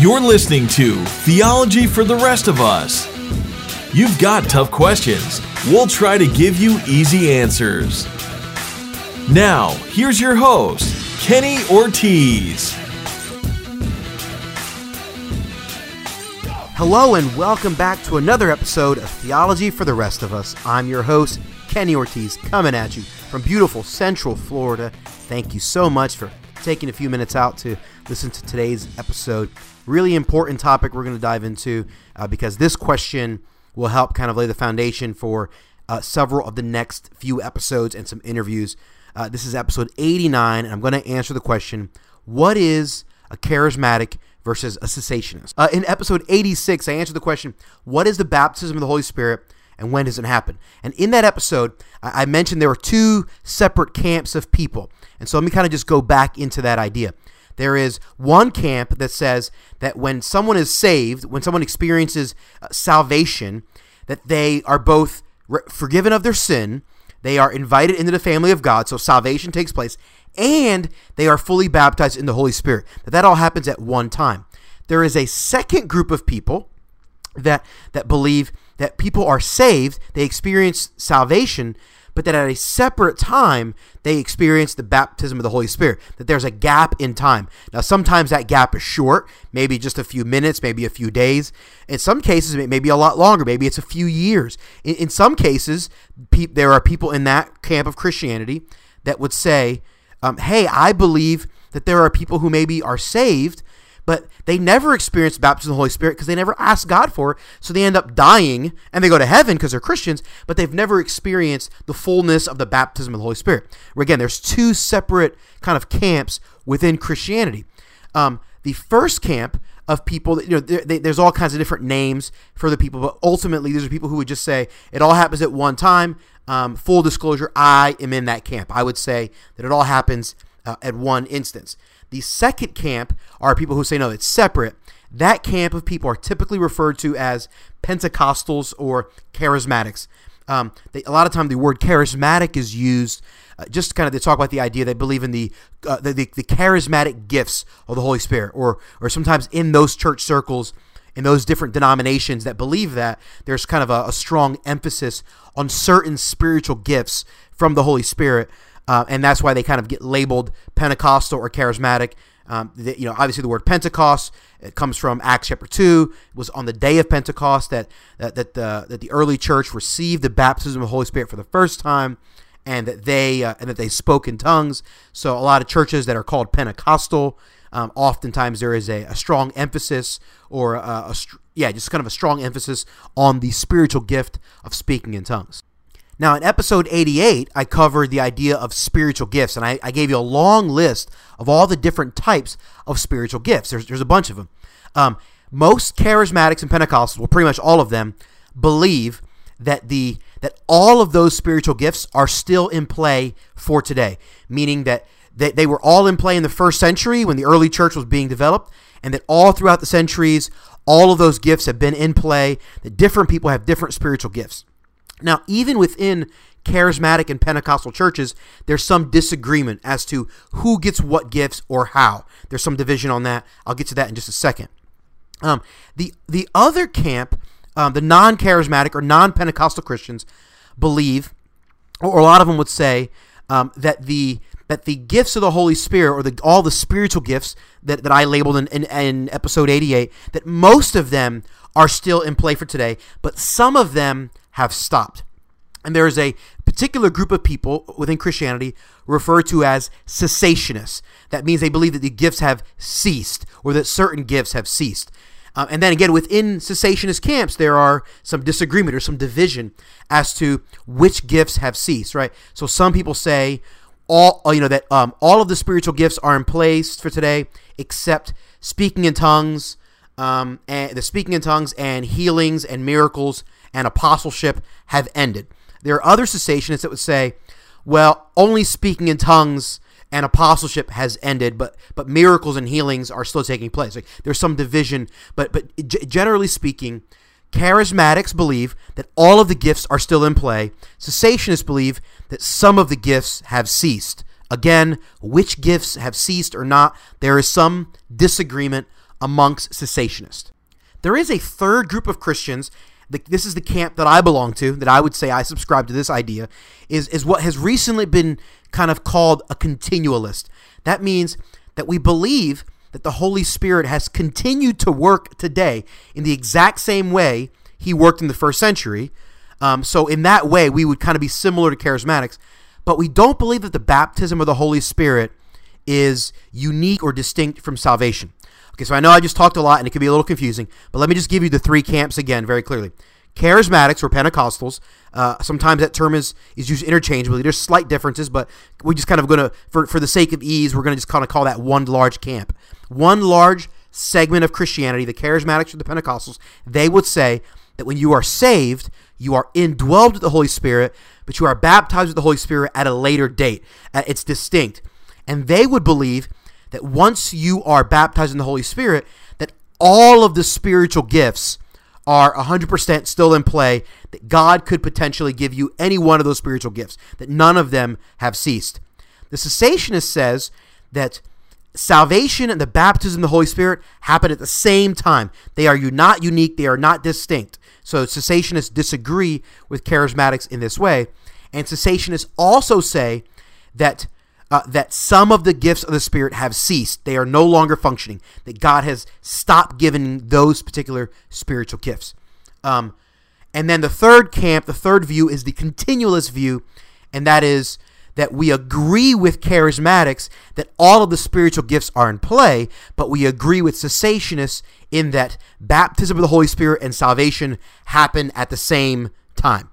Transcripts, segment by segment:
You're listening to Theology for the Rest of Us. You've got tough questions. We'll try to give you easy answers. Now, here's your host, Kenny Ortiz. Hello, and welcome back to another episode of Theology for the Rest of Us. I'm your host, Kenny Ortiz, coming at you from beautiful Central Florida. Thank you so much for taking a few minutes out to listen to today's episode. Really important topic we're going to dive into uh, because this question will help kind of lay the foundation for uh, several of the next few episodes and some interviews. Uh, this is episode 89, and I'm going to answer the question What is a charismatic versus a cessationist? Uh, in episode 86, I answered the question What is the baptism of the Holy Spirit? And when does it happen? And in that episode, I mentioned there were two separate camps of people. And so let me kind of just go back into that idea. There is one camp that says that when someone is saved, when someone experiences uh, salvation, that they are both forgiven of their sin, they are invited into the family of God, so salvation takes place, and they are fully baptized in the Holy Spirit. That that all happens at one time. There is a second group of people that that believe that people are saved, they experience salvation, but that at a separate time they experience the baptism of the Holy Spirit, that there's a gap in time. Now, sometimes that gap is short, maybe just a few minutes, maybe a few days. In some cases, it may be a lot longer, maybe it's a few years. In, in some cases, pe- there are people in that camp of Christianity that would say, um, hey, I believe that there are people who maybe are saved, but they never experience baptism of the Holy Spirit because they never asked God for it. So they end up dying and they go to heaven because they're Christians, but they've never experienced the fullness of the baptism of the Holy Spirit. Where again, there's two separate kind of camps within Christianity. Um, the first camp of people you know, they, there's all kinds of different names for the people, but ultimately, these are people who would just say it all happens at one time. Um, full disclosure, I am in that camp. I would say that it all happens uh, at one instance. The second camp are people who say, no, it's separate. That camp of people are typically referred to as Pentecostals or charismatics. Um, they, a lot of time, the word charismatic is used uh, just kind of to talk about the idea they believe in the, uh, the, the, the charismatic gifts of the Holy Spirit, or or sometimes in those church circles, in those different denominations that believe that there's kind of a, a strong emphasis on certain spiritual gifts from the Holy Spirit uh, and that's why they kind of get labeled Pentecostal or charismatic. Um, the, you know, obviously the word Pentecost it comes from Acts chapter two. It was on the day of Pentecost that that that the that the early church received the baptism of the Holy Spirit for the first time, and that they uh, and that they spoke in tongues. So a lot of churches that are called Pentecostal, um, oftentimes there is a, a strong emphasis or a, a, yeah, just kind of a strong emphasis on the spiritual gift of speaking in tongues. Now, in episode 88, I covered the idea of spiritual gifts, and I, I, gave you a long list of all the different types of spiritual gifts. There's, there's a bunch of them. Um, most charismatics and Pentecostals, well, pretty much all of them, believe that the that all of those spiritual gifts are still in play for today, meaning that they, they were all in play in the first century when the early church was being developed, and that all throughout the centuries, all of those gifts have been in play, that different people have different spiritual gifts. Now, even within charismatic and Pentecostal churches, there's some disagreement as to who gets what gifts or how. There's some division on that. I'll get to that in just a second. Um, the the other camp, um, the non-charismatic or non-Pentecostal Christians, believe, or a lot of them would say, um, that the that the gifts of the Holy Spirit, or the all the spiritual gifts that, that I labeled in, in, in episode 88, that most of them are still in play for today, but some of them have stopped. And there is a particular group of people within Christianity referred to as cessationists. That means they believe that the gifts have ceased or that certain gifts have ceased. Uh, and then again, within cessationist camps, there are some disagreement or some division as to which gifts have ceased, right? So some people say all, uh, you know, that um, all of the spiritual gifts are in place for today except speaking in tongues, um, and the speaking in tongues and healings and miracles and apostleship have ended. There are other cessationists that would say, well, only speaking in tongues and apostleship has ended, but but miracles and healings are still taking place. Like there's some division, but but g- generally speaking, charismatics believe that all of the gifts are still in play. Cessationists believe that some of the gifts have ceased. Again, which gifts have ceased or not, there is some disagreement amongst cessationists. There is a third group of Christians. This is the camp that I belong to, that I would say I subscribe to this idea, is, is what has recently been kind of called a continualist. That means that we believe that the Holy Spirit has continued to work today in the exact same way he worked in the first century. Um, so, in that way, we would kind of be similar to charismatics, but we don't believe that the baptism of the Holy Spirit is unique or distinct from salvation. Okay, so I know I just talked a lot and it can be a little confusing, but let me just give you the three camps again very clearly. Charismatics or Pentecostals, uh, sometimes that term is, is used interchangeably. There's slight differences, but we're just kind of going to, for, for the sake of ease, we're going to just kind of call that one large camp. One large segment of Christianity, the Charismatics or the Pentecostals, they would say that when you are saved, you are indwelled with the Holy Spirit, but you are baptized with the Holy Spirit at a later date. Uh, it's distinct. And they would believe that once you are baptized in the Holy Spirit, that all of the spiritual gifts are 100% still in play, that God could potentially give you any one of those spiritual gifts, that none of them have ceased. The cessationist says that salvation and the baptism of the Holy Spirit happen at the same time. They are not unique, they are not distinct. So cessationists disagree with charismatics in this way. And cessationists also say that uh, that some of the gifts of the Spirit have ceased. They are no longer functioning. That God has stopped giving those particular spiritual gifts. Um, and then the third camp, the third view, is the continualist view, and that is that we agree with charismatics that all of the spiritual gifts are in play, but we agree with cessationists in that baptism of the Holy Spirit and salvation happen at the same time.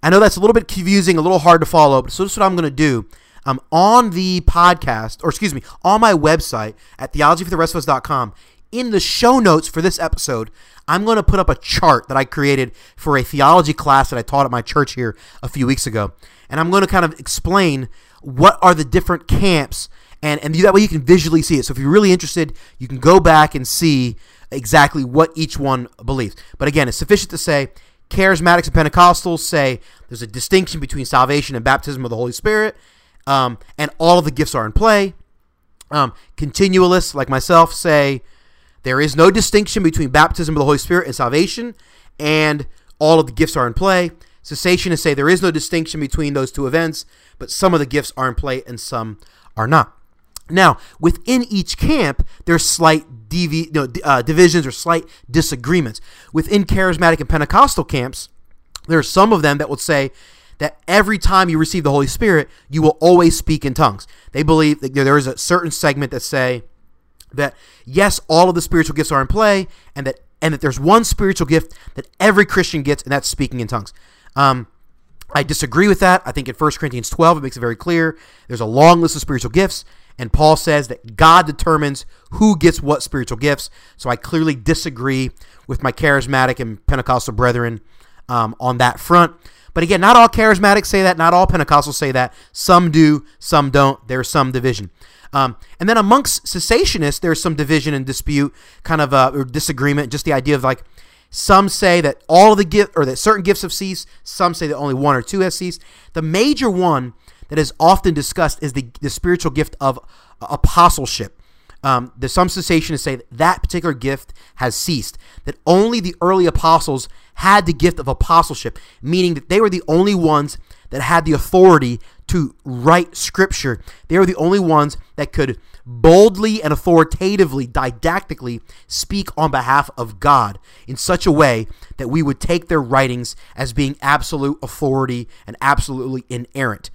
I know that's a little bit confusing, a little hard to follow, but so this is what I'm going to do um, on the podcast, or excuse me, on my website at theologyfortherestofus.com, in the show notes for this episode, I'm going to put up a chart that I created for a theology class that I taught at my church here a few weeks ago. And I'm going to kind of explain what are the different camps, and, and that way you can visually see it. So if you're really interested, you can go back and see exactly what each one believes. But again, it's sufficient to say charismatics and Pentecostals say there's a distinction between salvation and baptism of the Holy Spirit um, and all of the gifts are in play. Um, continualists like myself say there is no distinction between baptism of the Holy Spirit and salvation, and all of the gifts are in play. Cessationists say there is no distinction between those two events, but some of the gifts are in play and some are not. Now, within each camp, there's slight no, uh, divisions or slight disagreements. Within charismatic and Pentecostal camps, there are some of them that would say that every time you receive the Holy Spirit, you will always speak in tongues. They believe that there is a certain segment that say that yes, all of the spiritual gifts are in play, and that and that there's one spiritual gift that every Christian gets, and that's speaking in tongues. Um, I disagree with that. I think in 1 Corinthians 12 it makes it very clear. There's a long list of spiritual gifts, and Paul says that God determines who gets what spiritual gifts. So I clearly disagree with my charismatic and Pentecostal brethren um, on that front. But again, not all charismatics say that. Not all Pentecostals say that. Some do, some don't. There's some division. Um, and then amongst cessationists, there's some division and dispute, kind of uh, or disagreement. Just the idea of like some say that all of the gift or that certain gifts have ceased. Some say that only one or two have ceased. The major one that is often discussed is the, the spiritual gift of apostleship. Um, there's some cessationists say that, that particular gift has ceased, that only the early apostles had the gift of apostleship, meaning that they were the only ones that had the authority to write scripture. They were the only ones that could boldly and authoritatively, didactically speak on behalf of God in such a way that we would take their writings as being absolute authority and absolutely inerrant.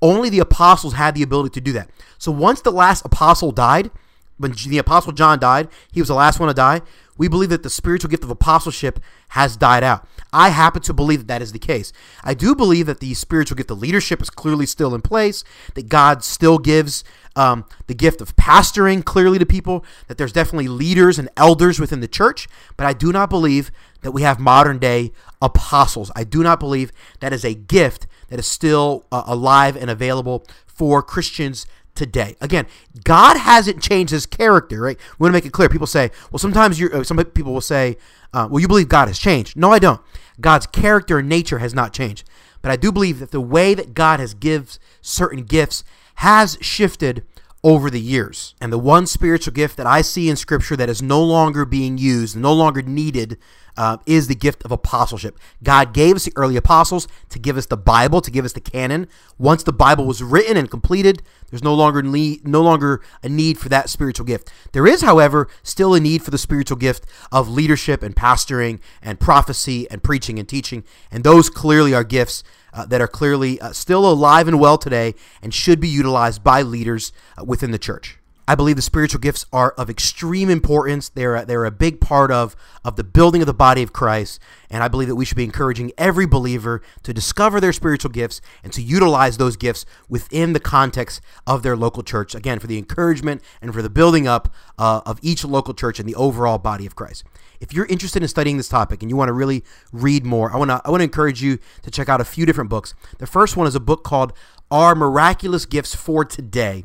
Only the apostles had the ability to do that. So once the last apostle died, when the apostle John died, he was the last one to die. We believe that the spiritual gift of apostleship has died out. I happen to believe that that is the case. I do believe that the spiritual gift of leadership is clearly still in place, that God still gives um, the gift of pastoring clearly to people, that there's definitely leaders and elders within the church, but I do not believe that we have modern day apostles. I do not believe that is a gift that is still uh, alive and available for Christians today. Again, God hasn't changed his character, right? We want to make it clear. People say, well, sometimes you uh, some people will say, uh, well, you believe God has changed. No, I don't. God's character and nature has not changed. But I do believe that the way that God has gives certain gifts has shifted over the years. And the one spiritual gift that I see in Scripture that is no longer being used, no longer needed, uh, is the gift of apostleship. God gave us the early apostles to give us the Bible, to give us the canon. Once the Bible was written and completed, there's no longer need, no longer a need for that spiritual gift. There is, however, still a need for the spiritual gift of leadership and pastoring and prophecy and preaching and teaching, and those clearly are gifts uh, that are clearly uh, still alive and well today and should be utilized by leaders uh, within the church. I believe the spiritual gifts are of extreme importance. They're a, they're a big part of, of the building of the body of Christ. And I believe that we should be encouraging every believer to discover their spiritual gifts and to utilize those gifts within the context of their local church. Again, for the encouragement and for the building up uh, of each local church and the overall body of Christ. If you're interested in studying this topic and you want to really read more, I want to I want to encourage you to check out a few different books. The first one is a book called Are Miraculous Gifts for Today.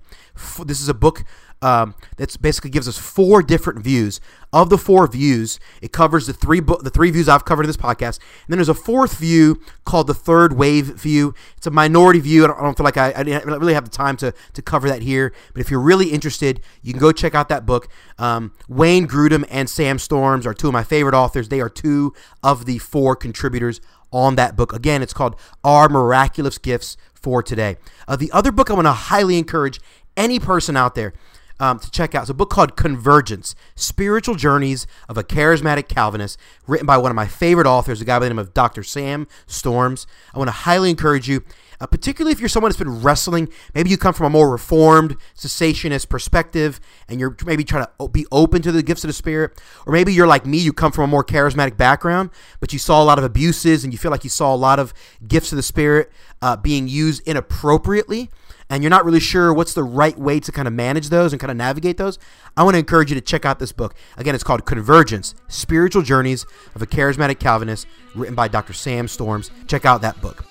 This is a book um, that basically gives us four different views. Of the four views, it covers the three bo- the three views I've covered in this podcast. And then there's a fourth view called the third wave view. It's a minority view. I don't, I don't feel like I, I, really have the time to, to cover that here. But if you're really interested, you can go check out that book. Um, Wayne Grudem and Sam Storms are two of my favorite authors. They are two of the four contributors on that book. Again, it's called Are Miraculous Gifts for Today. Uh, the other book I want to highly encourage any person out there um, to check out. It's a book called Convergence Spiritual Journeys of a Charismatic Calvinist, written by one of my favorite authors, a guy by the name of Dr. Sam Storms. I want to highly encourage you. Uh, particularly if you're someone that's been wrestling, maybe you come from a more reformed, cessationist perspective, and you're maybe trying to be open to the gifts of the Spirit, or maybe you're like me, you come from a more charismatic background, but you saw a lot of abuses and you feel like you saw a lot of gifts of the Spirit uh, being used inappropriately and you're not really sure what's the right way to kind of manage those and kind of navigate those, I want to encourage you to check out this book. Again, it's called Convergence Spiritual Journeys of a Charismatic Calvinist, written by Dr. Sam Storms. Check out that book.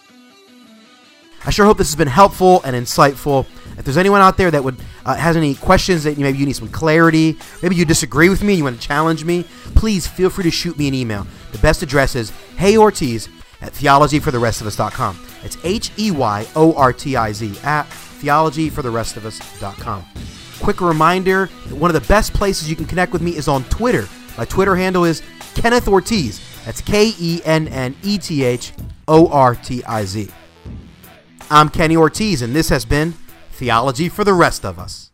I sure hope this has been helpful and insightful. If there's anyone out there that would uh, has any questions that maybe you need some clarity, maybe you disagree with me, and you want to challenge me, please feel free to shoot me an email. The best address is heyortiz at theologyfortherestofus.com. It's H E Y O R T I Z at theologyfortherestofus.com. Quick reminder one of the best places you can connect with me is on Twitter. My Twitter handle is Kenneth Ortiz. That's K E N N E T H O R T I Z. I'm Kenny Ortiz, and this has been Theology for the Rest of Us.